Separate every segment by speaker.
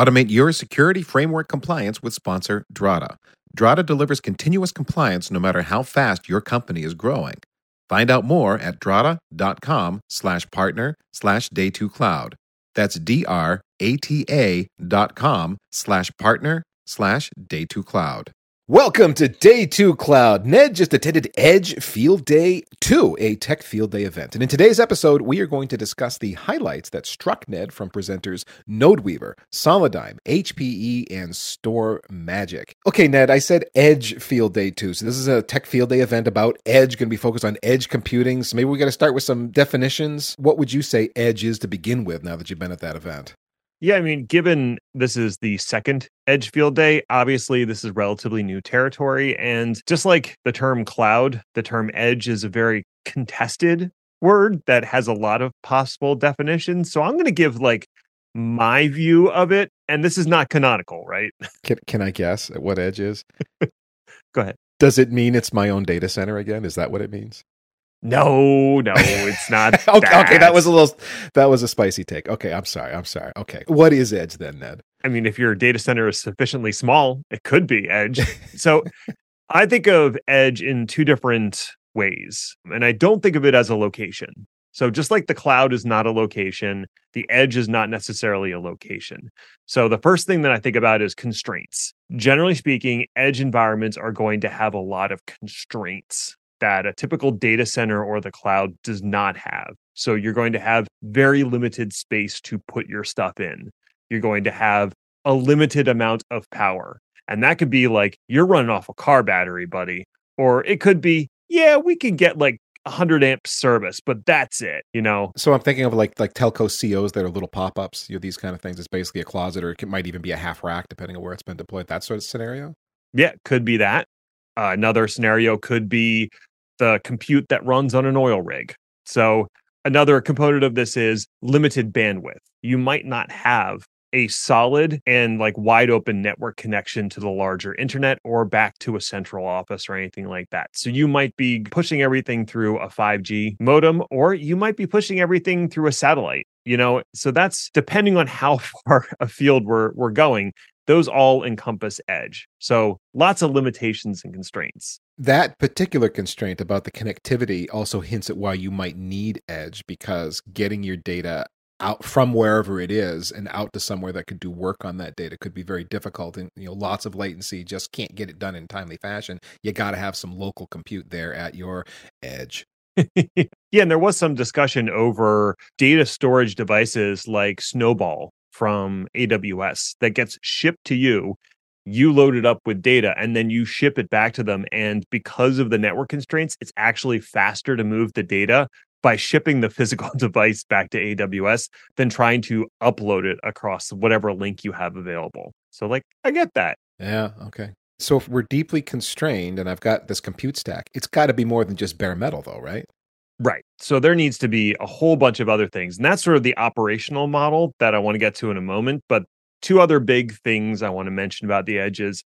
Speaker 1: Automate your security framework compliance with sponsor Drata. Drata delivers continuous compliance no matter how fast your company is growing. Find out more at drata.com slash partner slash day two cloud. That's D-R-A-T-A dot com slash partner slash day two cloud.
Speaker 2: Welcome to Day 2 Cloud. Ned just attended Edge Field Day 2, a tech field day event. And in today's episode, we are going to discuss the highlights that struck Ned from presenters NodeWeaver, Solidigm, HPE, and StorMagic. Okay, Ned, I said Edge Field Day 2. So this is a tech field day event about Edge, going to be focused on edge computing. So maybe we got to start with some definitions. What would you say Edge is to begin with now that you've been at that event?
Speaker 3: Yeah, I mean, given this is the second Edge Field Day, obviously this is relatively new territory. And just like the term cloud, the term edge is a very contested word that has a lot of possible definitions. So I'm going to give like my view of it. And this is not canonical, right?
Speaker 2: Can, can I guess what edge is?
Speaker 3: Go ahead.
Speaker 2: Does it mean it's my own data center again? Is that what it means?
Speaker 3: No, no, it's not.
Speaker 2: okay,
Speaker 3: that.
Speaker 2: okay, that was a little that was a spicy take. Okay, I'm sorry. I'm sorry. Okay. What is edge then, Ned?
Speaker 3: I mean, if your data center is sufficiently small, it could be edge. so I think of edge in two different ways, and I don't think of it as a location. So just like the cloud is not a location, the edge is not necessarily a location. So the first thing that I think about is constraints. Generally speaking, edge environments are going to have a lot of constraints that a typical data center or the cloud does not have. So you're going to have very limited space to put your stuff in. You're going to have a limited amount of power. And that could be like you're running off a car battery, buddy. Or it could be, yeah, we can get like 100 amp service, but that's it, you know.
Speaker 2: So I'm thinking of like like telco COs that are little pop-ups, you know, these kind of things. It's basically a closet or it might even be a half rack depending on where it's been deployed. That sort of scenario.
Speaker 3: Yeah, could be that. Uh, another scenario could be the compute that runs on an oil rig. So, another component of this is limited bandwidth. You might not have a solid and like wide open network connection to the larger internet or back to a central office or anything like that. So you might be pushing everything through a 5G modem or you might be pushing everything through a satellite. You know, so that's depending on how far afield we're we're going those all encompass edge. So lots of limitations and constraints.
Speaker 2: That particular constraint about the connectivity also hints at why you might need edge because getting your data out from wherever it is and out to somewhere that could do work on that data could be very difficult and you know lots of latency just can't get it done in timely fashion you got to have some local compute there at your edge
Speaker 3: yeah and there was some discussion over data storage devices like snowball from AWS that gets shipped to you. You load it up with data and then you ship it back to them. And because of the network constraints, it's actually faster to move the data by shipping the physical device back to AWS than trying to upload it across whatever link you have available. So, like, I get that.
Speaker 2: Yeah. Okay. So, if we're deeply constrained and I've got this compute stack, it's got to be more than just bare metal, though, right?
Speaker 3: Right. So there needs to be a whole bunch of other things. And that's sort of the operational model that I want to get to in a moment. But two other big things I want to mention about the edge is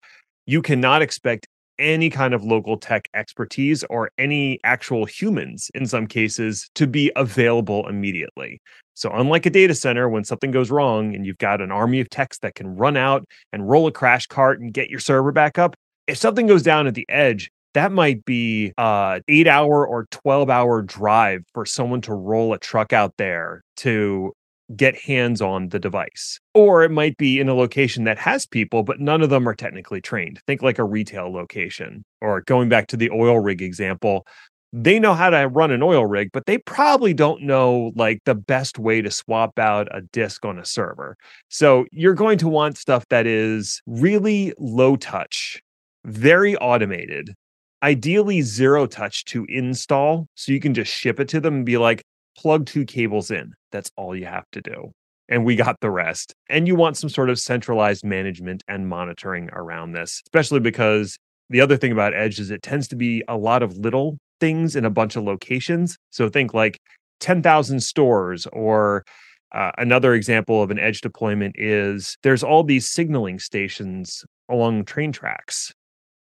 Speaker 3: you cannot expect any kind of local tech expertise or any actual humans in some cases to be available immediately. So, unlike a data center, when something goes wrong and you've got an army of techs that can run out and roll a crash cart and get your server back up, if something goes down at the edge, that might be a eight hour or 12 hour drive for someone to roll a truck out there to get hands on the device. Or it might be in a location that has people, but none of them are technically trained. Think like a retail location. Or going back to the oil rig example, they know how to run an oil rig, but they probably don't know like the best way to swap out a disk on a server. So you're going to want stuff that is really low touch, very automated, ideally zero touch to install. So you can just ship it to them and be like, plug two cables in. That's all you have to do. And we got the rest. And you want some sort of centralized management and monitoring around this, especially because the other thing about Edge is it tends to be a lot of little things in a bunch of locations. So think like 10,000 stores or uh, another example of an edge deployment is there's all these signaling stations along train tracks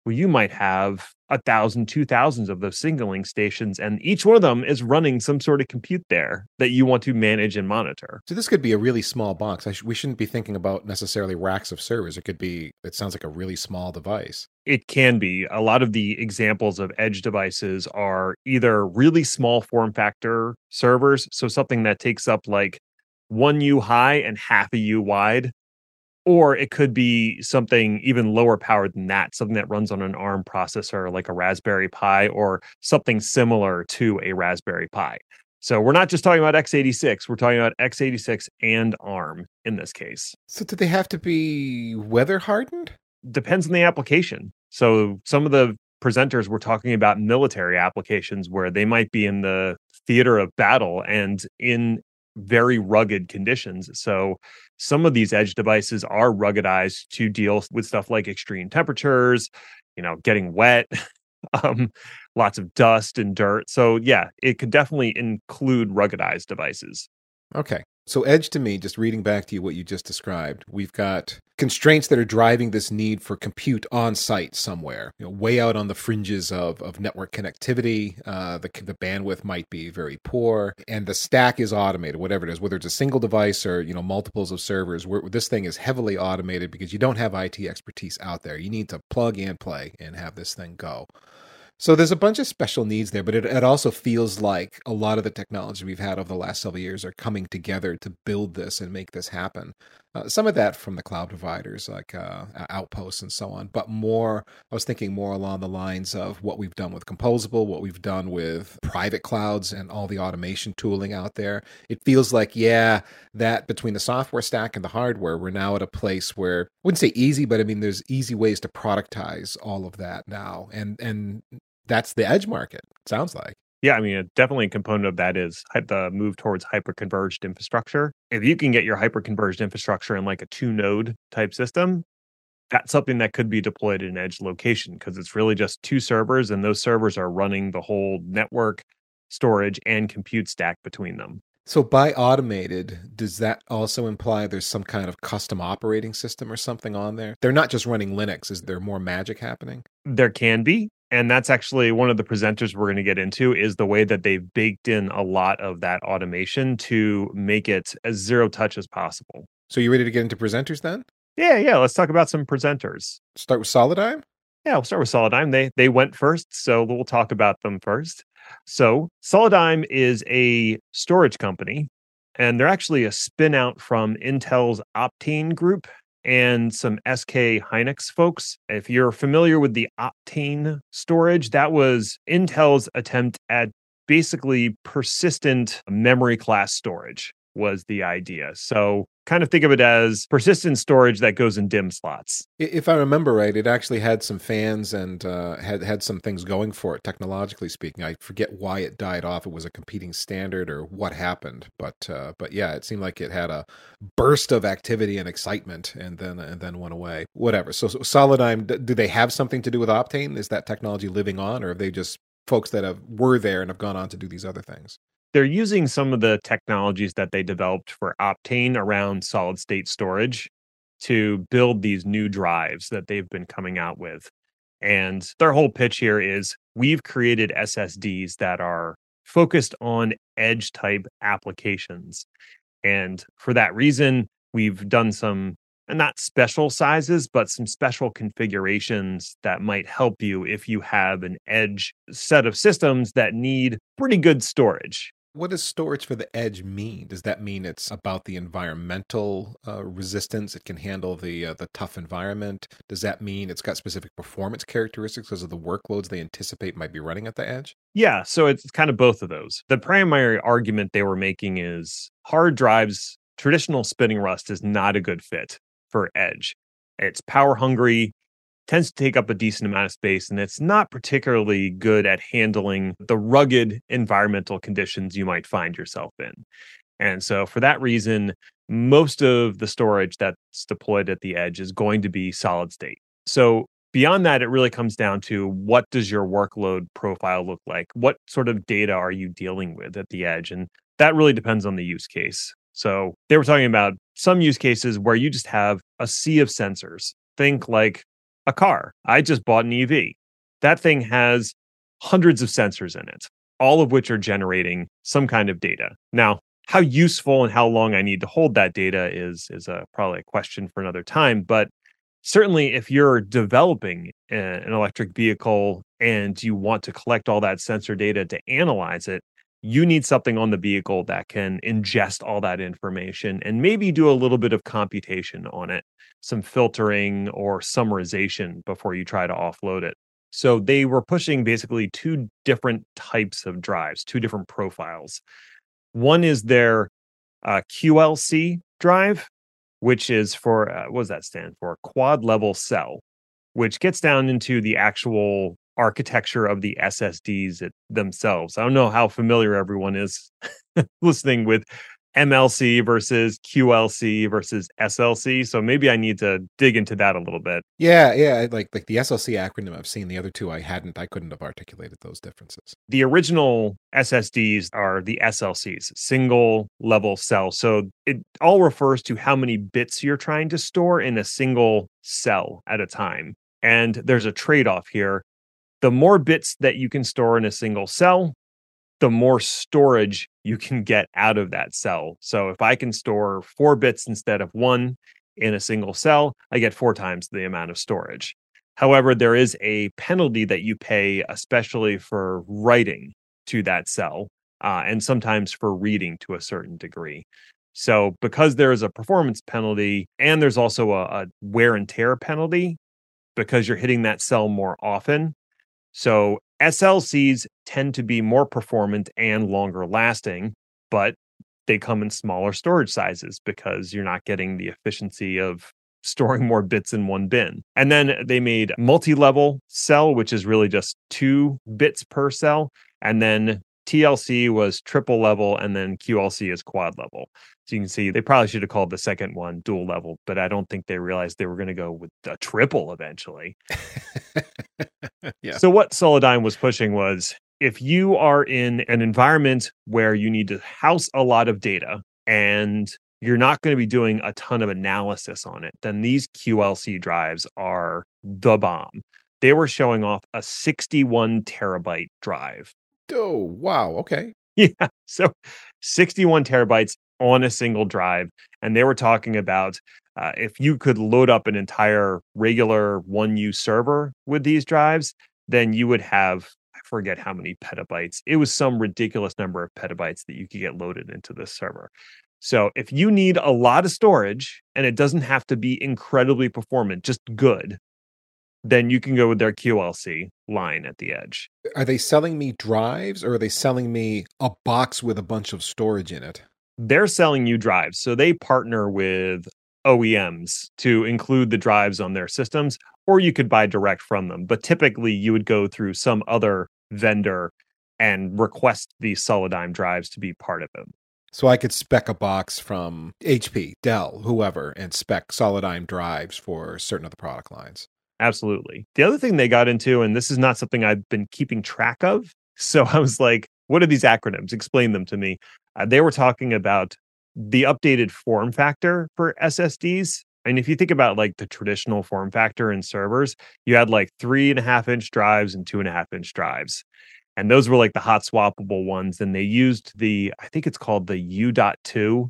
Speaker 3: well, you might have a thousand, two thousands of those signaling stations, and each one of them is running some sort of compute there that you want to manage and monitor.
Speaker 2: So this could be a really small box. Sh- we shouldn't be thinking about necessarily racks of servers. It could be. It sounds like a really small device.
Speaker 3: It can be. A lot of the examples of edge devices are either really small form factor servers, so something that takes up like one U high and half a U wide, or it could be something even lower powered than that, something that runs on an ARM processor like a Raspberry Pi or something similar to a Raspberry Pi. So we're not just talking about x86, we're talking about x86 and ARM in this case.
Speaker 2: So do they have to be weather hardened?
Speaker 3: Depends on the application. So some of the presenters were talking about military applications where they might be in the theater of battle and in very rugged conditions. So some of these edge devices are ruggedized to deal with stuff like extreme temperatures, you know, getting wet, um, lots of dust and dirt. So yeah, it could definitely include ruggedized devices.
Speaker 2: Okay. So, Edge to me, just reading back to you what you just described, we've got constraints that are driving this need for compute on site somewhere, you know, way out on the fringes of, of network connectivity. Uh, the, the bandwidth might be very poor, and the stack is automated, whatever it is, whether it's a single device or you know multiples of servers. This thing is heavily automated because you don't have IT expertise out there. You need to plug and play and have this thing go. So there's a bunch of special needs there, but it, it also feels like a lot of the technology we've had over the last several years are coming together to build this and make this happen. Uh, some of that from the cloud providers like uh, Outposts and so on, but more, I was thinking more along the lines of what we've done with Composable, what we've done with private clouds and all the automation tooling out there. It feels like, yeah, that between the software stack and the hardware, we're now at a place where I wouldn't say easy, but I mean, there's easy ways to productize all of that now. And, and that's the edge market. Sounds like.
Speaker 3: Yeah, I mean, definitely a component of that is the move towards hyper-converged infrastructure. If you can get your hyper-converged infrastructure in like a two-node type system, that's something that could be deployed in an edge location because it's really just two servers, and those servers are running the whole network, storage, and compute stack between them.
Speaker 2: So, by automated, does that also imply there's some kind of custom operating system or something on there? They're not just running Linux. Is there more magic happening?
Speaker 3: There can be and that's actually one of the presenters we're going to get into is the way that they've baked in a lot of that automation to make it as zero touch as possible.
Speaker 2: So you ready to get into presenters then?
Speaker 3: Yeah, yeah. Let's talk about some presenters.
Speaker 2: Start with Solidigm.
Speaker 3: Yeah, we'll start with Solidigm. They they went first, so we'll talk about them first. So Solidigm is a storage company, and they're actually a spin out from Intel's Optane group and some SK Hynix folks. If you're familiar with the Optane storage, that was Intel's attempt at basically persistent memory class storage was the idea. So kind of think of it as persistent storage that goes in DIMM slots.
Speaker 2: If I remember right, it actually had some fans and uh, had had some things going for it technologically speaking. I forget why it died off. It was a competing standard or what happened, but uh, but yeah, it seemed like it had a burst of activity and excitement and then and then went away. Whatever. So, so Solidigm, do they have something to do with Optane? Is that technology living on, or are they just folks that have were there and have gone on to do these other things?
Speaker 3: They're using some of the technologies that they developed for Optane around solid state storage to build these new drives that they've been coming out with. And their whole pitch here is we've created SSDs that are focused on edge type applications. And for that reason, we've done some and not special sizes, but some special configurations that might help you if you have an edge set of systems that need pretty good storage.
Speaker 2: What does storage for the edge mean? Does that mean it's about the environmental uh, resistance? It can handle the uh, the tough environment. Does that mean it's got specific performance characteristics because of the workloads they anticipate might be running at the edge?
Speaker 3: Yeah, so it's kind of both of those. The primary argument they were making is hard drives, traditional spinning rust is not a good fit for edge. It's power hungry tends to take up a decent amount of space and it's not particularly good at handling the rugged environmental conditions you might find yourself in. And so, for that reason, most of the storage that's deployed at the edge is going to be solid state. So, beyond that, it really comes down to what does your workload profile look like? What sort of data are you dealing with at the edge? And that really depends on the use case. So, they were talking about some use cases where you just have a sea of sensors. Think like a car. I just bought an EV. That thing has hundreds of sensors in it, all of which are generating some kind of data. Now, how useful and how long I need to hold that data is is a probably a question for another time. But certainly, if you're developing an electric vehicle and you want to collect all that sensor data to analyze it, you need something on the vehicle that can ingest all that information and maybe do a little bit of computation on it, some filtering or summarization before you try to offload it. So they were pushing basically two different types of drives, two different profiles. One is their uh, QLC drive, which is for uh, what does that stand for? Quad level cell, which gets down into the actual architecture of the SSDs themselves. I don't know how familiar everyone is listening with MLC versus QLC versus SLC. So maybe I need to dig into that a little bit.
Speaker 2: Yeah, yeah, like like the SLC acronym I've seen. The other two I hadn't. I couldn't have articulated those differences.
Speaker 3: The original SSDs are the SLCs, single level cell. So it all refers to how many bits you're trying to store in a single cell at a time. And there's a trade off here. The more bits that you can store in a single cell, the more storage you can get out of that cell. So if I can store four bits instead of one in a single cell, I get four times the amount of storage. However, there is a penalty that you pay, especially for writing to that cell, uh, and sometimes for reading to a certain degree. So, because there is a performance penalty and there's also a, a wear and tear penalty because you're hitting that cell more often, so SLCs tend to be more performant and longer lasting, but they come in smaller storage sizes because you're not getting the efficiency of storing more bits in one bin. And then they made multi-level cell, which is really just two bits per cell. And then TLC was triple level, and then QLC is quad level. So you can see they probably should have called the second one dual level, but I don't think they realized they were going to go with a triple eventually. yeah. So what Solidigm was pushing was if you are in an environment where you need to house a lot of data and you're not going to be doing a ton of analysis on it, then these QLC drives are the bomb. They were showing off a 61 terabyte drive.
Speaker 2: Oh, wow. Okay.
Speaker 3: Yeah. So 61 terabytes on a single drive. And they were talking about uh, if you could load up an entire regular one use server with these drives, then you would have, I forget how many petabytes. It was some ridiculous number of petabytes that you could get loaded into this server. So if you need a lot of storage and it doesn't have to be incredibly performant, just good, then you can go with their QLC line at the edge.
Speaker 2: Are they selling me drives or are they selling me a box with a bunch of storage in it?
Speaker 3: They're selling you drives. So they partner with OEMs to include the drives on their systems, or you could buy direct from them. But typically, you would go through some other vendor and request these Solidigm drives to be part of them.
Speaker 2: So I could spec a box from HP, Dell, whoever, and spec Solidigm drives for certain of the product lines.
Speaker 3: Absolutely. The other thing they got into, and this is not something I've been keeping track of. So I was like, what are these acronyms? Explain them to me. Uh, they were talking about the updated form factor for SSDs. And if you think about like the traditional form factor in servers, you had like three and a half inch drives and two and a half inch drives. And those were like the hot swappable ones. And they used the, I think it's called the U.2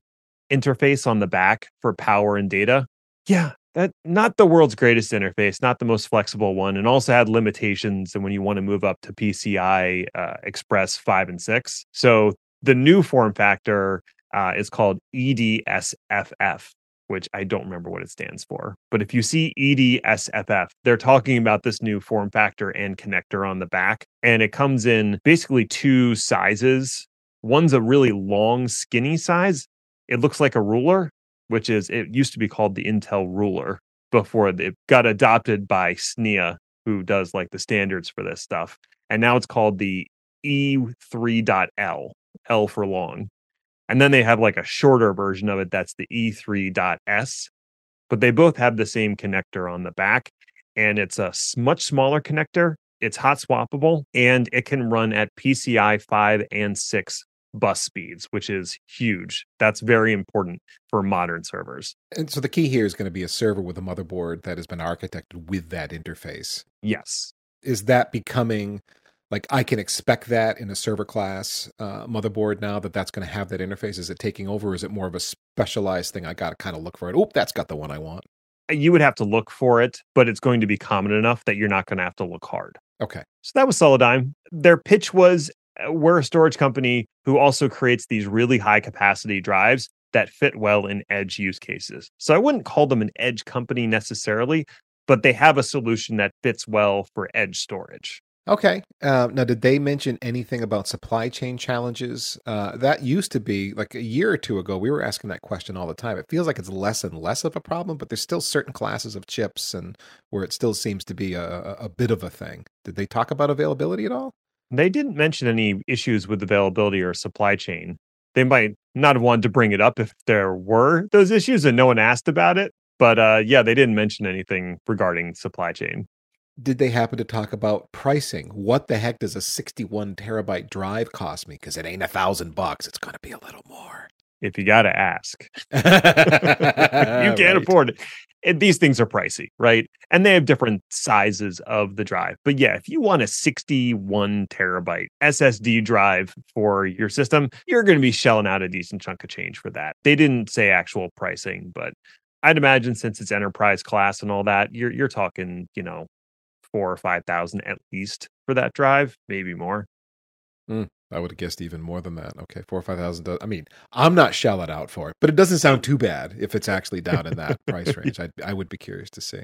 Speaker 3: interface on the back for power and data. Yeah, that not the world's greatest interface, not the most flexible one, and also had limitations. And when you want to move up to PCI uh, Express five and six, so the new form factor uh, is called EDSFF, which I don't remember what it stands for. But if you see EDSFF, they're talking about this new form factor and connector on the back, and it comes in basically two sizes. One's a really long, skinny size. It looks like a ruler, which is it used to be called the Intel ruler before it got adopted by SNIA, who does like the standards for this stuff. And now it's called the E3.L, L for long. And then they have like a shorter version of it that's the E3.S, but they both have the same connector on the back. And it's a much smaller connector. It's hot swappable and it can run at PCI 5 and 6 bus speeds, which is huge. That's very important for modern servers.
Speaker 2: And so the key here is going to be a server with a motherboard that has been architected with that interface.
Speaker 3: Yes.
Speaker 2: Is that becoming like I can expect that in a server class uh, motherboard now that that's going to have that interface? Is it taking over? Or is it more of a specialized thing? I got to kind of look for it. Oh, that's got the one I want.
Speaker 3: You would have to look for it, but it's going to be common enough that you're not going to have to look hard.
Speaker 2: Okay.
Speaker 3: So that was Solidigm. Their pitch was uh, we're a storage company who also creates these really high capacity drives that fit well in edge use cases. So I wouldn't call them an edge company necessarily, but they have a solution that fits well for edge storage.
Speaker 2: Okay. Uh, now, did they mention anything about supply chain challenges? Uh, that used to be like a year or two ago. We were asking that question all the time. It feels like it's less and less of a problem, but there's still certain classes of chips and where it still seems to be a, a bit of a thing. Did they talk about availability at all?
Speaker 3: They didn't mention any issues with availability or supply chain. They might not have wanted to bring it up if there were those issues and no one asked about it. But uh, yeah, they didn't mention anything regarding supply chain.
Speaker 2: Did they happen to talk about pricing? What the heck does a 61 terabyte drive cost me? Because it ain't a thousand bucks. It's going to be a little more.
Speaker 3: If you got to ask, you can't
Speaker 2: Right.
Speaker 3: afford it. And these things are pricey, right? And they have different sizes of the drive. But yeah, if you want a 61 terabyte SSD drive for your system, you're going to be shelling out a decent chunk of change for that. They didn't say actual pricing, but I'd imagine since it's enterprise class and all that, you're you're talking, you know, four or five thousand at least for that drive, maybe more.
Speaker 2: Mm, I would have guessed even more than that. Okay, four or five thousand. I mean, I'm not shelling out for it, but it doesn't sound too bad if it's actually down in that price range. I, I would be curious to see.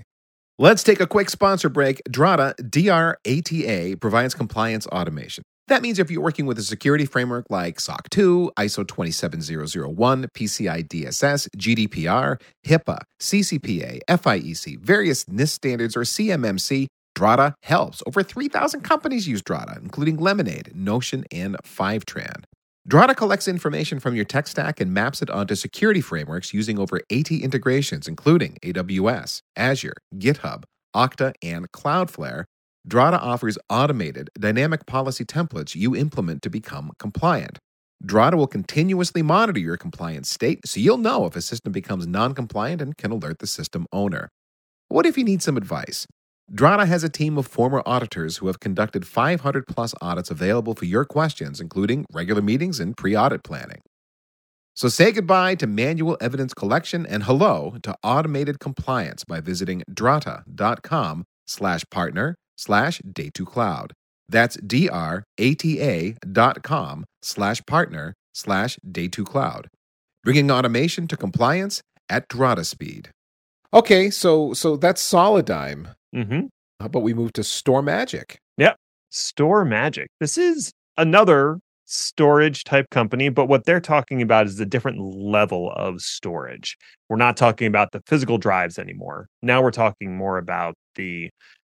Speaker 1: Let's take a quick sponsor break. Drata, DRATA, provides compliance automation. That means if you're working with a security framework like SOC 2, ISO 27001, PCI DSS, GDPR, HIPAA, CCPA, FIEC, various NIST standards, or CMMC, Drata helps. Over 3,000 companies use Drata, including Lemonade, Notion, and Fivetran. Drata collects information from your tech stack and maps it onto security frameworks using over 80 integrations, including AWS, Azure, GitHub, Okta, and Cloudflare. Drata offers automated, dynamic policy templates you implement to become compliant. Drata will continuously monitor your compliance state so you'll know if a system becomes non compliant and can alert the system owner. What if you need some advice? Drata has a team of former auditors who have conducted 500 plus audits available for your questions, including regular meetings and pre audit planning. So say goodbye to manual evidence collection and hello to automated compliance by visiting drata.com slash partner slash day2cloud. That's D-R-A-T-A dot com slash partner slash day2cloud. Bringing automation to compliance at Drata speed.
Speaker 2: Okay, so so that's Solidigm.
Speaker 3: Mm-hmm.
Speaker 2: How about we move to StorMagic?
Speaker 3: Yep. StorMagic. This is another storage type company, but what they're talking about is a different level of storage. We're not talking about the physical drives anymore. Now we're talking more about the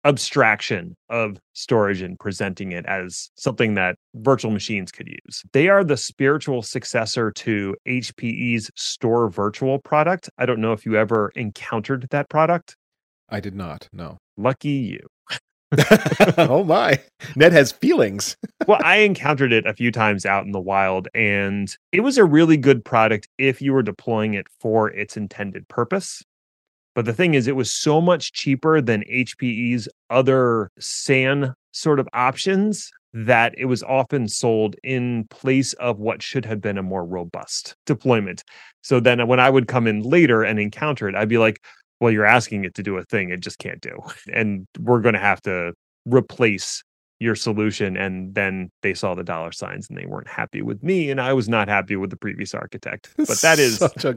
Speaker 3: abstraction of storage and presenting it as something that virtual machines could use. They are the spiritual successor to HPE's StoreVirtual product. I don't know if you ever encountered that product.
Speaker 2: I did not. No.
Speaker 3: Lucky you.
Speaker 2: oh my. Ned has feelings.
Speaker 3: well, I encountered it a few times out in the wild, and it was a really good product if you were deploying it for its intended purpose. But the thing is, it was so much cheaper than HPE's other SAN sort of options that it was often sold in place of what should have been a more robust deployment. So then when I would come in later and encounter it, I'd be like, well, you're asking it to do a thing it just can't do. And we're going to have to replace your solution. And then they saw the dollar signs and they weren't happy with me. And I was not happy with the previous architect. But that is
Speaker 2: such a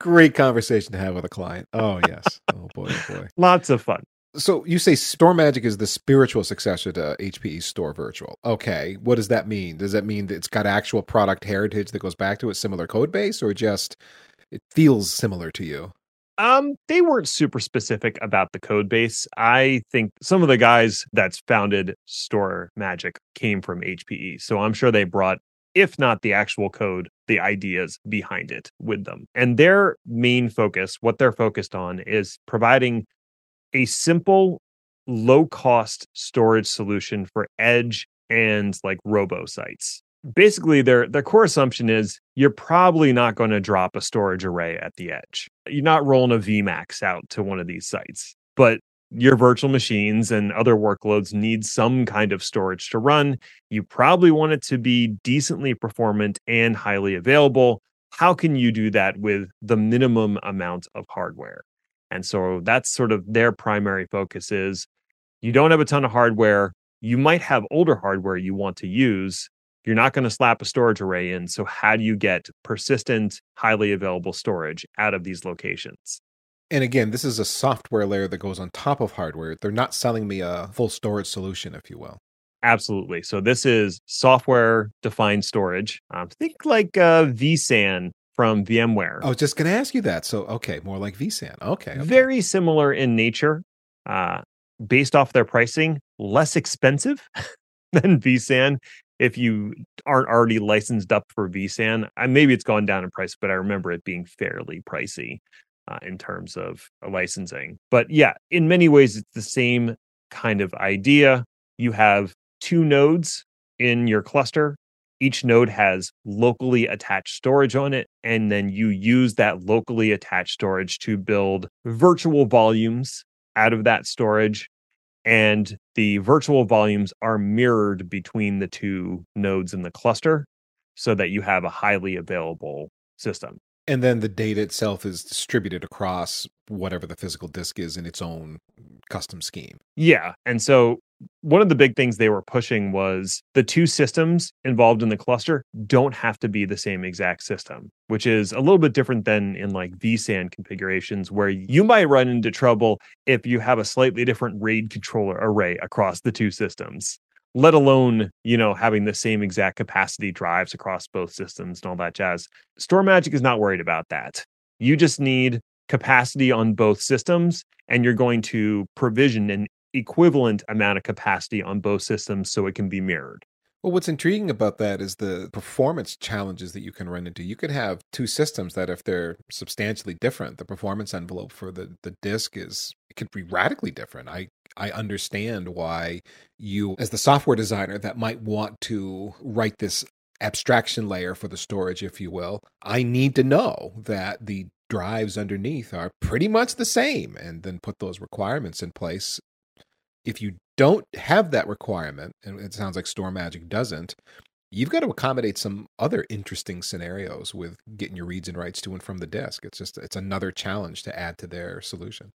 Speaker 2: great conversation to have with a client. Oh yes. oh boy, oh boy.
Speaker 3: lots of fun.
Speaker 2: So you say StorMagic is the spiritual successor to HPE StoreVirtual. Okay, what does that mean? Does that mean that it's got actual product heritage that goes back to a similar code base, or just it feels similar to you?
Speaker 3: Um, they weren't super specific about the code base. I think some of the guys that's founded StorMagic came from HPE. So I'm sure they brought, if not the actual code, the ideas behind it with them. And their main focus, what they're focused on, is providing a simple, low cost storage solution for edge and like robo sites. Basically their their core assumption is you're probably not going to drop a storage array at the edge. You're not rolling a VMAX out to one of these sites, but your virtual machines and other workloads need some kind of storage to run. You probably want it to be decently performant and highly available. How can you do that with the minimum amount of hardware? And so that's sort of their primary focus is you don't have a ton of hardware. You might have older hardware you want to use. You're not going to slap a storage array in. So, how do you get persistent, highly available storage out of these locations?
Speaker 2: And again, this is a software layer that goes on top of hardware. They're not selling me a full storage solution, if you will.
Speaker 3: Absolutely. So this is software defined storage. Um, think like uh, vSAN from VMware.
Speaker 2: I was just going to ask you that. So, okay, more like vSAN. Okay. okay.
Speaker 3: Very similar in nature. Uh, based off their pricing, less expensive than vSAN. If you aren't already licensed up for vSAN, maybe it's gone down in price, but I remember it being fairly pricey uh, in terms of licensing. But yeah, in many ways, it's the same kind of idea. You have two nodes in your cluster. Each node has locally attached storage on it. And then you use that locally attached storage to build virtual volumes out of that storage. And the virtual volumes are mirrored between the two nodes in the cluster so that you have a highly available system.
Speaker 2: And then the data itself is distributed across whatever the physical disk is in its own custom scheme.
Speaker 3: Yeah. And so one of the big things they were pushing was the two systems involved in the cluster don't have to be the same exact system, which is a little bit different than in like vSAN configurations where you might run into trouble if you have a slightly different RAID controller array across the two systems, let alone, you know, having the same exact capacity drives across both systems and all that jazz. StorMagic is not worried about that. You just need capacity on both systems and you're going to provision an equivalent amount of capacity on both systems so it can be mirrored.
Speaker 2: Well, what's intriguing about that is the performance challenges that you can run into. You could have two systems that, if they're substantially different, the performance envelope for the, the disk is it could be radically different. I I understand why you, as the software designer, that might want to write this abstraction layer for the storage, if you will. I need to know that the drives underneath are pretty much the same and then put those requirements in place if you don't have that requirement, and it sounds like StorMagic doesn't, you've got to accommodate some other interesting scenarios with getting your reads and writes to and from the disk. It's just it's another challenge to add to their solution.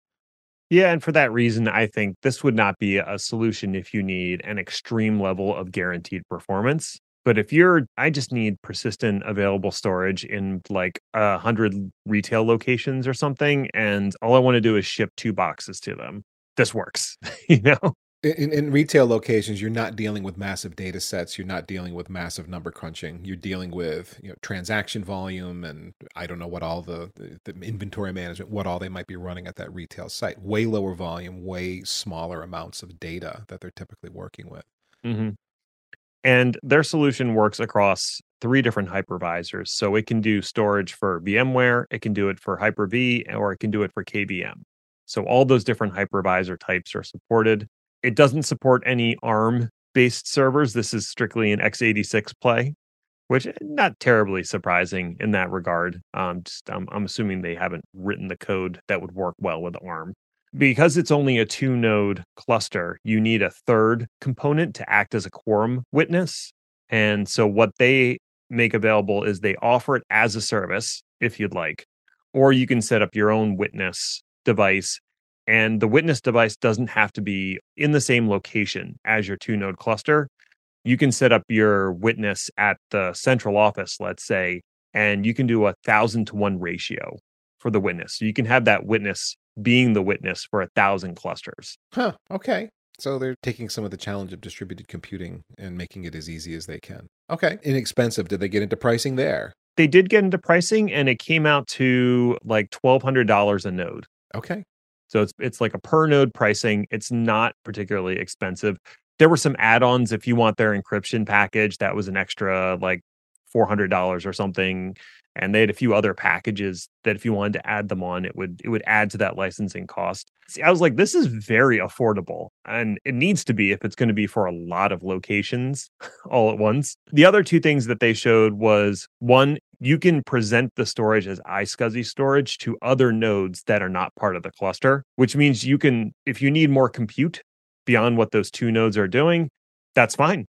Speaker 3: Yeah, and for that reason, I think this would not be a solution if you need an extreme level of guaranteed performance. But if you're, I just need persistent available storage in like a hundred retail locations or something, and all I want to do is ship two boxes to them this works you know?
Speaker 2: In, in, retail locations you're not dealing with massive data sets you're not dealing with massive number crunching you're dealing with you know transaction volume and i don't know what all the, the inventory management what all they might be running at that retail site way lower volume way smaller amounts of data that they're typically working with.
Speaker 3: Mm-hmm. and their solution works across three different hypervisors. So it can do storage for vmware it can do it for hyper-v or it can do it for kvm so all those different hypervisor types are supported. It doesn't support any ARM based servers. This is strictly an x86 play, which eh, not terribly surprising in that regard. Um, just I'm, I'm assuming they haven't written the code that would work well with ARM. Because it's only a two node cluster, you need a third component to act as a quorum witness. And so what they make available is they offer it as a service if you'd like, or you can set up your own witness device and the witness device doesn't have to be in the same location as your two node cluster. You can set up your witness at the central office, let's say, and you can do a thousand to one ratio for the witness. So you can have that witness being the witness for a thousand clusters.
Speaker 2: Huh. Okay. So they're taking some of the challenge of distributed computing and making it as easy as they can. Okay. Inexpensive. Did they get into pricing there?
Speaker 3: They did get into pricing and it came out to like $1,200 a node.
Speaker 2: Okay.
Speaker 3: So it's it's like a per node pricing. It's not particularly expensive. There were some add-ons if you want their encryption package. That was an extra like $400 or something and they had a few other packages that if you wanted to add them on it would it would add to that licensing cost See, i was like this is very affordable and it needs to be if it's going to be for a lot of locations all at once the other two things that they showed was one you can present the storage as iSCSI storage to other nodes that are not part of the cluster which means you can if you need more compute beyond what those two nodes are doing that's fine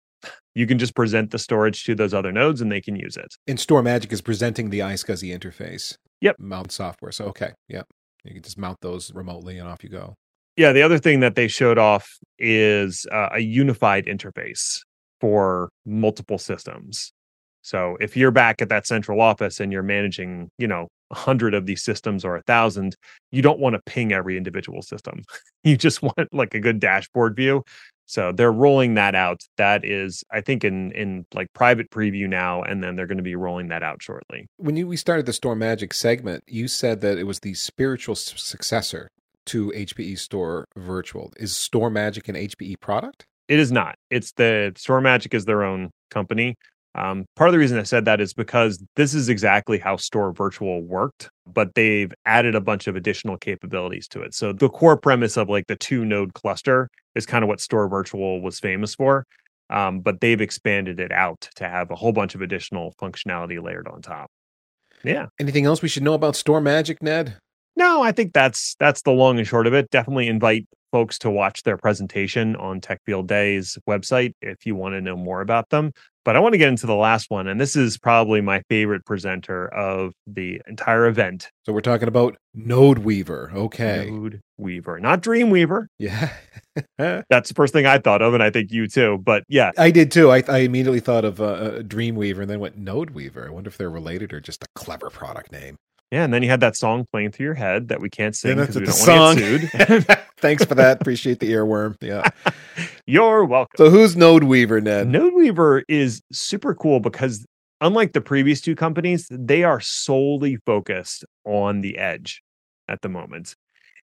Speaker 3: you can just present the storage to those other nodes and they can use it.
Speaker 2: And StorMagic is presenting the iSCSI interface.
Speaker 3: Yep.
Speaker 2: Mount software. So, okay. Yep. You can just mount those remotely and off you go.
Speaker 3: Yeah. The other thing that they showed off is uh, a unified interface for multiple systems. So if you're back at that central office and you're managing, you know, a hundred of these systems or a thousand, you don't want to ping every individual system. you just want like a good dashboard view so they're rolling that out. That is, I think, in in like private preview now, and then they're going to be rolling that out shortly.
Speaker 2: When you, we started the StorMagic segment, you said that it was the spiritual successor to HPE Store Virtual. Is StorMagic an HPE product?
Speaker 3: It is not. It's the StorMagic is their own company. Um, part of the reason I said that is because this is exactly how StoreVirtual worked, but they've added a bunch of additional capabilities to it. So the core premise of like the two node cluster is kind of what StoreVirtual was famous for. Um, but they've expanded it out to have a whole bunch of additional functionality layered on top. Yeah.
Speaker 2: Anything else we should know about StorMagic, Ned?
Speaker 3: No, I think that's that's the long and short of it. Definitely invite folks to watch their presentation on Tech Field Day's website if you want to know more about them. But I want to get into the last one, and this is probably my favorite presenter of the entire event.
Speaker 2: So we're talking about NodeWeaver. Okay.
Speaker 3: Node Weaver, not Dream Weaver.
Speaker 2: Yeah.
Speaker 3: That's the first thing I thought of, and I think you too. But yeah.
Speaker 2: I did too. I, I immediately thought of uh, uh Dreamweaver and then went NodeWeaver. I wonder if they're related or just a clever product name.
Speaker 3: Yeah, and then you had that song playing through your head that we can't sing because we don't song. want to get
Speaker 2: sued. Thanks for that. Appreciate the earworm. Yeah.
Speaker 3: You're welcome.
Speaker 2: So who's NodeWeaver, Ned?
Speaker 3: NodeWeaver is super cool because unlike the previous two companies, they are solely focused on the edge at the moment.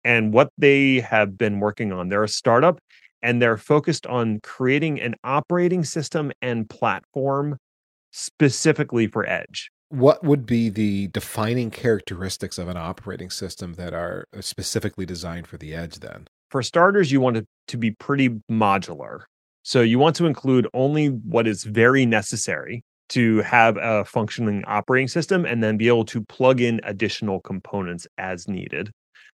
Speaker 3: And what they have been working on, they're a startup and they're focused on creating an operating system and platform specifically for edge
Speaker 2: what would be the defining characteristics of an operating system that are uh, specifically designed for the edge then?
Speaker 3: For starters, you want it to be pretty modular. So you want to include only what is very necessary to have a functioning operating system and then be able to plug in additional components as needed.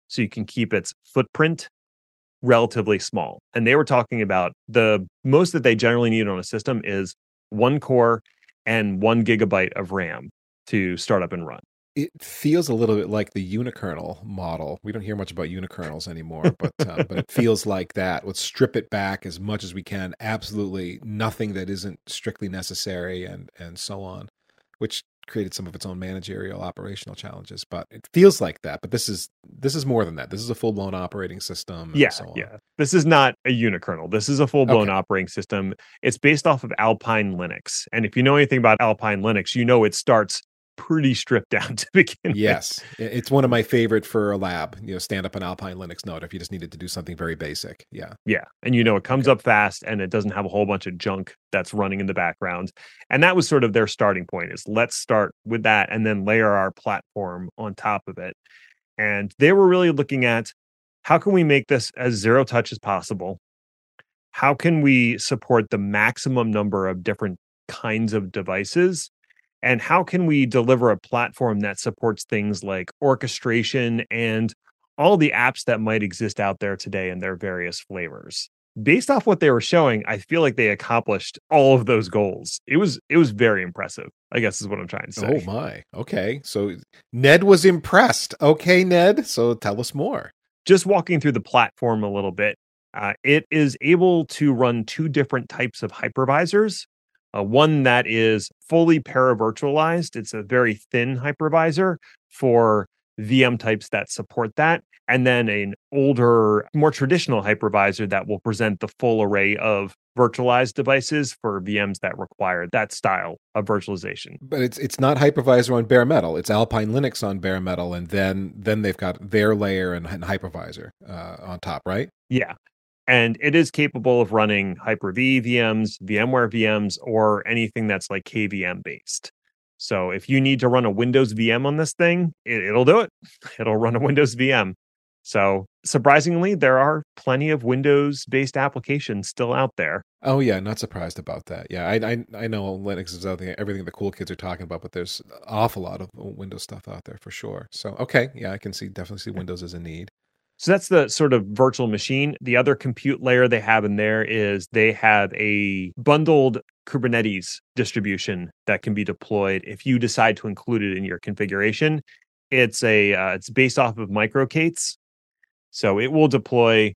Speaker 3: So you can keep its footprint relatively small. And they were talking about the most that they generally need on a system is one core and one gigabyte of RAM to start up and run.
Speaker 2: It feels a little bit like the unikernel model. We don't hear much about unikernels anymore, but uh, but it feels like that. Let's strip it back as much as we can. Absolutely nothing that isn't strictly necessary, and and so on, which created some of its own managerial operational challenges. But it feels like that. But this is this is more than that. This is a full blown operating system.
Speaker 3: Yeah,
Speaker 2: so
Speaker 3: yeah. This is not a unikernel. This is a full blown okay. operating system. It's based off of Alpine Linux, and if you know anything about Alpine Linux, you know it starts pretty stripped down to begin
Speaker 2: yes. with. It's one of my favorite for a lab, you know, stand up an Alpine Linux node if you just needed to do something very basic. Yeah.
Speaker 3: Yeah. And you know, it comes okay. up fast and it doesn't have a whole bunch of junk that's running in the background. And that was sort of their starting point is let's start with that and then layer our platform on top of it. And they were really looking at how can we make this as zero touch as possible? How can we support the maximum number of different kinds of devices and how can we deliver a platform that supports things like orchestration and all the apps that might exist out there today in their various flavors? Based off what they were showing i feel like they accomplished all of those goals. It was it was very impressive i guess is what i'm trying to say.
Speaker 2: Oh my okay. So ned was impressed. Okay ned so tell us more.
Speaker 3: Just walking through the platform a little bit uh, it is able to run two different types of hypervisors uh, one that is fully paravirtualized. It's a very thin hypervisor for VM types that support that. And then an older, more traditional hypervisor that will present the full array of virtualized devices for VMs that require that style of virtualization.
Speaker 2: But it's it's not hypervisor on bare metal. It's Alpine Linux on bare metal, and then then they've got their layer and, and hypervisor uh, on top, right?
Speaker 3: Yeah and it is capable of running Hyper-V VMs, VMware VMs, or anything that's like KVM based. So if you need to run a Windows VM on this thing, it, it'll do it. It'll run a Windows VM. So surprisingly, there are plenty of Windows based applications still out there.
Speaker 2: Oh yeah, not surprised about that. Yeah, I I, I know Linux is there, everything the cool kids are talking about, but there's an awful lot of Windows stuff out there for sure. So okay, yeah, I can see definitely see Windows as a need.
Speaker 3: So that's the sort of virtual machine. The other compute layer they have in there is they have a bundled Kubernetes distribution that can be deployed if you decide to include it in your configuration. It's a uh, it's based off of microK8s, so it will deploy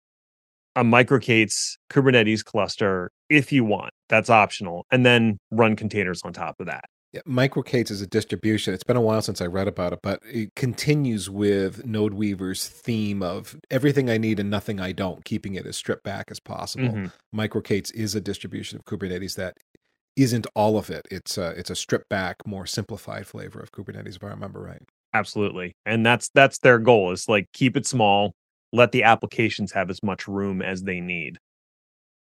Speaker 3: a microK8s Kubernetes cluster if you want. That's optional. And then run containers on top of that.
Speaker 2: Yeah, microK8s is a distribution. It's been a while since I read about it, but it continues with NodeWeaver's theme of everything I need and nothing I don't, keeping it as stripped back as possible. Mm-hmm. microK8s is a distribution of Kubernetes that isn't all of it. It's a, it's a stripped back, more simplified flavor of Kubernetes, if I remember right.
Speaker 3: Absolutely. And that's that's their goal is like keep it small, let the applications have as much room as they need.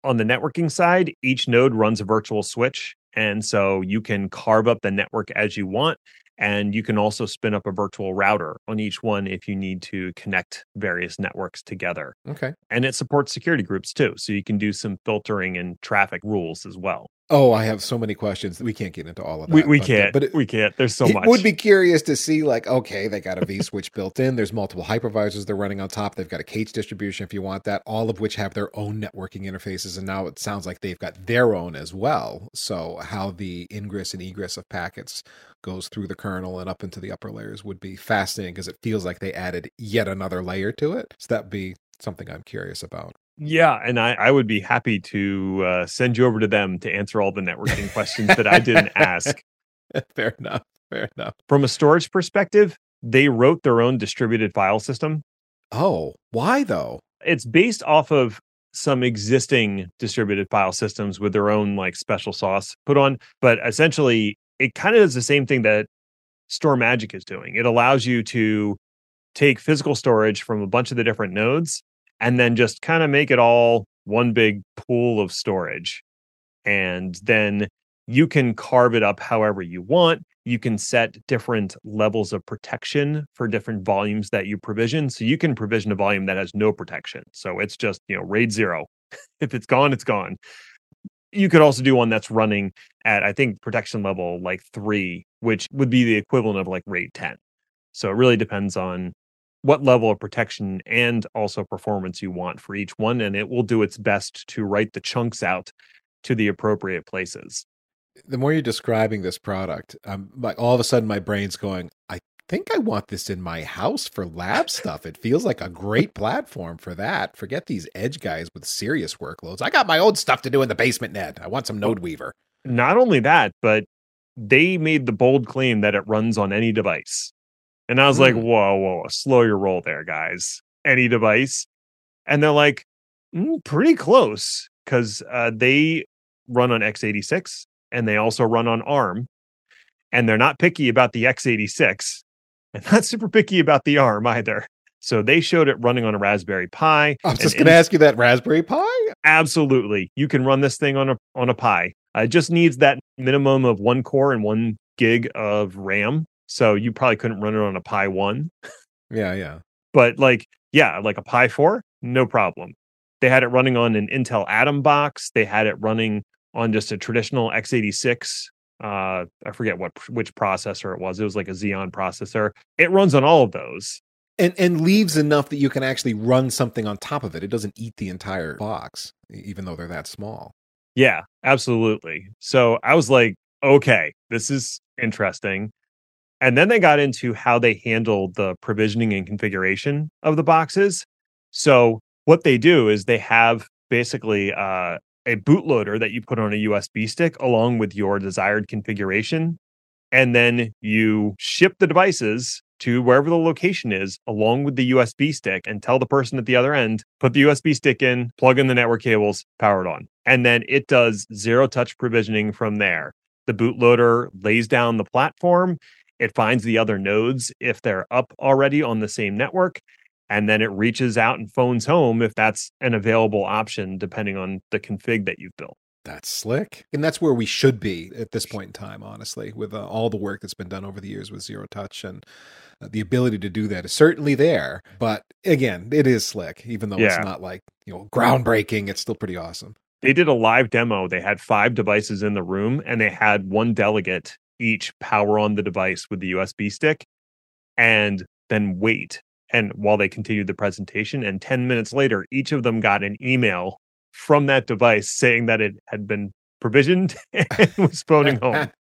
Speaker 3: On the networking side, each node runs a virtual switch. And so you can carve up the network as you want. And you can also spin up a virtual router on each one if you need to connect various networks together.
Speaker 2: Okay.
Speaker 3: And it supports security groups too. So you can do some filtering and traffic rules as well.
Speaker 2: Oh, I have so many questions. We can't get into all of that.
Speaker 3: We, we but, can't. But it, we can't. There's so much.
Speaker 2: Would be curious to see, like, okay, they got a V switch built in. There's multiple hypervisors they're running on top. They've got a cage distribution if you want that. All of which have their own networking interfaces, and now it sounds like they've got their own as well. So how the ingress and egress of packets goes through the kernel and up into the upper layers would be fascinating because it feels like they added yet another layer to it. So that'd be something I'm curious about.
Speaker 3: Yeah, and I, I would be happy to uh, send you over to them to answer all the networking questions that I didn't ask.
Speaker 2: Fair enough. Fair enough.
Speaker 3: From a storage perspective, they wrote their own distributed file system.
Speaker 2: Oh, why though?
Speaker 3: It's based off of some existing distributed file systems with their own like special sauce put on, but essentially it kind of does the same thing that StorMagic is doing. It allows you to take physical storage from a bunch of the different nodes and then just kind of make it all one big pool of storage. And then you can carve it up however you want. You can set different levels of protection for different volumes that you provision. So you can provision a volume that has no protection. So it's just, you know, RAID zero. if it's gone, it's gone. You could also do one that's running at, I think, protection level like three, which would be the equivalent of like RAID 10. So it really depends on what level of protection and also performance you want for each one. And it will do its best to write the chunks out to the appropriate places.
Speaker 2: The more you're describing this product, I'm like all of a sudden my brain's going, I think I want this in my house for lab stuff. It feels like a great platform for that. Forget these edge guys with serious workloads. I got my own stuff to do in the basement, Ned. I want some NodeWeaver.
Speaker 3: Not only that, but they made the bold claim that it runs on any device. And I was mm. like, whoa, whoa, slow your roll there, guys. Any device. And they're like, mm, pretty close because uh, they run on x86 and they also run on ARM. And they're not picky about the x86 and not super picky about the ARM either. So they showed it running on a Raspberry Pi.
Speaker 2: I was just going to ask you that Raspberry Pi.
Speaker 3: Absolutely, you can run this thing on a on a Pi. Uh, it just needs that minimum of one core and one gig of RAM so you probably couldn't run it on a Pi 1.
Speaker 2: Yeah, yeah.
Speaker 3: But like, yeah, like a Pi 4, no problem. They had it running on an Intel Atom box. They had it running on just a traditional x86. Uh, I forget what which processor it was. It was like a Xeon processor. It runs on all of those.
Speaker 2: And and leaves enough that you can actually run something on top of it. It doesn't eat the entire box, even though they're that small.
Speaker 3: Yeah, absolutely. So I was like, okay, this is interesting. And then they got into how they handle the provisioning and configuration of the boxes. So what they do is they have basically uh, a bootloader that you put on a USB stick along with your desired configuration. And then you ship the devices to wherever the location is along with the USB stick and tell the person at the other end, put the USB stick in, plug in the network cables, power it on. And then it does zero touch provisioning from there. The bootloader lays down the platform it finds the other nodes if they're up already on the same network. And then it reaches out and phones home if that's an available option, depending on the config that you've built.
Speaker 2: That's slick. And that's where we should be at this point in time, honestly, with uh, all the work that's been done over the years with Zero Touch. And uh, the ability to do that is certainly there. But again, it is slick, even though
Speaker 3: Yeah.
Speaker 2: it's not like, you know, groundbreaking. It's still pretty awesome.
Speaker 3: They did a live demo. They had five devices in the room and they had one delegate each power on the device with the USB stick and then wait. And while they continued the presentation, and 10 minutes later, each of them got an email from that device saying that it had been provisioned and was phoning home.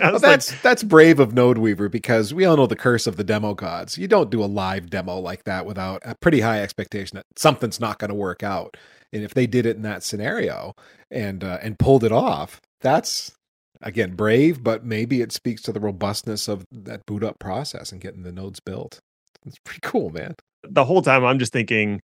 Speaker 2: Well, that's that's brave of NodeWeaver because we all know the curse of the demo gods. You don't do a live demo like that without a pretty high expectation that something's not going to work out. And if they did it in that scenario and uh, and pulled it off, that's again brave, but maybe it speaks to the robustness of that boot up process and getting the nodes built. It's pretty cool, man.
Speaker 3: the whole time I'm just thinking,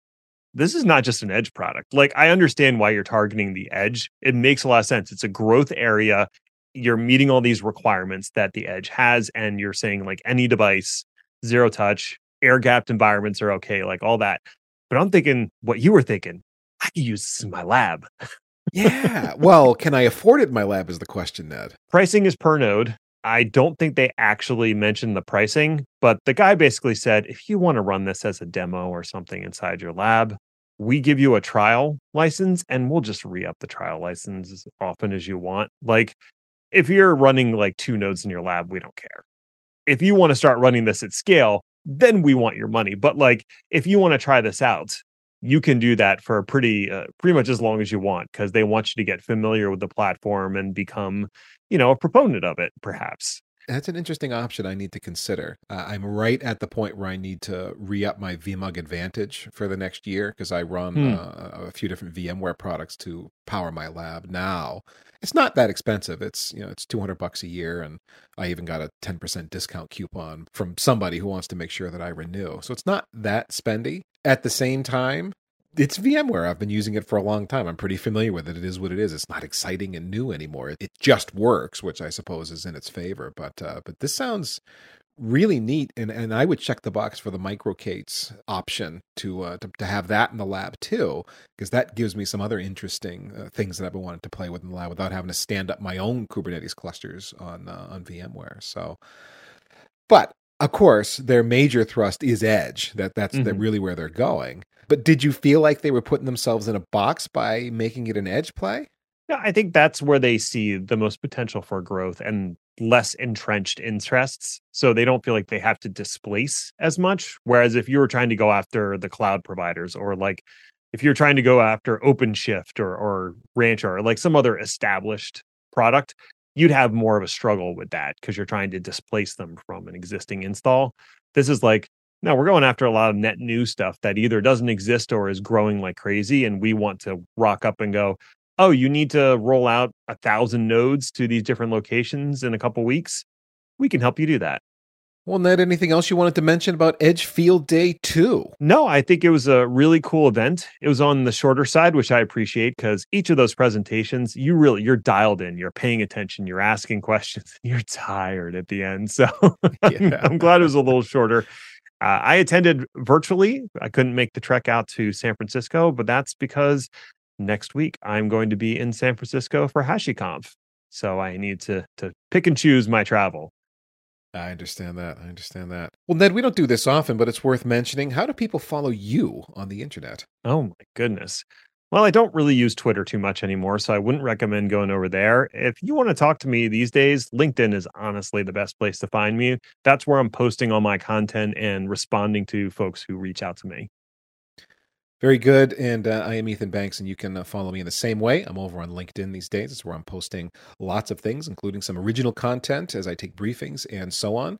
Speaker 3: this is not just an edge product. Like I understand why you're targeting the edge. It makes a lot of sense. It's a growth area. You're meeting all these requirements that the edge has, and you're saying like any device, zero touch, air gapped environments are okay, like all that. But I'm thinking what you were thinking. I could use this in my lab.
Speaker 2: Yeah. well, can I afford it in my lab? Is the question, Ned.
Speaker 3: Pricing is per node. I don't think they actually mentioned the pricing, but the guy basically said if you want to run this as a demo or something inside your lab, we give you a trial license and we'll just re up the trial license as often as you want. Like if you're running like two nodes in your lab, we don't care. If you want to start running this at scale, then we want your money. But like if you want to try this out, you can do that for pretty uh, pretty much as long as you want because they want you to get familiar with the platform and become you know a proponent of it perhaps
Speaker 2: That's an interesting option I need to consider. Uh, I'm right at the point where I need to re up my VMUG Advantage for the next year because I run
Speaker 3: Hmm.
Speaker 2: uh, a few different VMware products to power my lab now. It's not that expensive. It's you know it's 200 bucks a year, and I even got a 10% discount coupon from somebody who wants to make sure that I renew. So it's not that spendy. At the same time, it's VMware. I've been using it for a long time. I'm pretty familiar with it. It is what it is. It's not exciting and new anymore. It just works, which I suppose is in its favor. But uh, but this sounds really neat, and and I would check the box for the microK8s option to uh, to, to have that in the lab too, because that gives me some other interesting uh, things that I've been wanting to play with in the lab without having to stand up my own Kubernetes clusters on uh, on VMware. So, but of course, their major thrust is Edge. That that's that
Speaker 3: Mhm.
Speaker 2: really where they're going. But did you feel like they were putting themselves in a box by making it an Edge play?
Speaker 3: yeah i think that's where they see the most potential for growth and less entrenched interests so they don't feel like they have to displace as much whereas if you were trying to go after the cloud providers or like if you're trying to go after OpenShift or or Rancher or like some other established product, you'd have more of a struggle with that because you're trying to displace them from an existing install. This is like, no, we're going after a lot of net new stuff that either doesn't exist or is growing like crazy. And we want to rock up and go, oh, you need to roll out a thousand nodes to these different locations in a couple weeks. We can help you do that.
Speaker 2: Well, Ned, anything else you wanted to mention about Edge Field Day 2?
Speaker 3: No, I think it was a really cool event. It was on the shorter side, which I appreciate because each of those presentations, you really you're dialed in, you're paying attention, you're asking questions, you're tired at the end. So I'm,
Speaker 2: Yeah.
Speaker 3: I'm glad it was a little shorter. Uh, I attended virtually. I couldn't make the trek out to San Francisco, but that's because next week I'm going to be in San Francisco for HashiConf. So I need to to pick and choose my travel.
Speaker 2: I understand that. I understand that. Well, Ned, we don't do this often, but it's worth mentioning. How do people follow you on the internet?
Speaker 3: Oh my goodness. Well, I don't really use Twitter too much anymore, so I wouldn't recommend going over there. If you want to talk to me these days, LinkedIn is honestly the best place to find me. That's where I'm posting all my content and responding to folks who reach out to me.
Speaker 2: Very good. And uh, I am Ethan Banks, and you can uh, follow me in the same way. I'm over on LinkedIn these days. It's where I'm posting lots of things, including some original content as I take briefings and so on.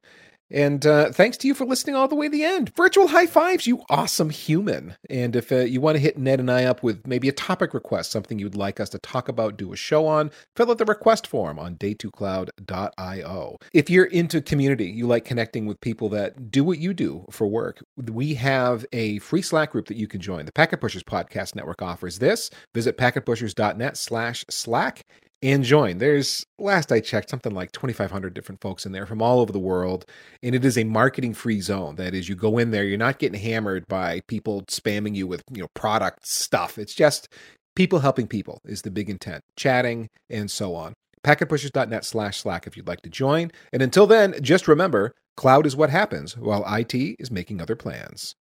Speaker 2: And uh, thanks to you for listening all the way to the end. Virtual high fives, you awesome human. And if uh, you want to hit Ned and I up with maybe a topic request, something you'd like us to talk about, do a show on, fill out the request form on day2cloud.io. If you're into community, you like connecting with people that do what you do for work, we have a free Slack group that you can join. The Packet Pushers Podcast Network offers this. Visit packetpushers.net slash Slack and join. There's, last I checked, something like 2,500 different folks in there from all over the world. And it is a marketing free zone. That is, you go in there, you're not getting hammered by people spamming you with, you know, product stuff. It's just people helping people is the big intent, chatting and so on. Packetpushers.net slash Slack if you'd like to join. And until then, just remember cloud is what happens while IT is making other plans.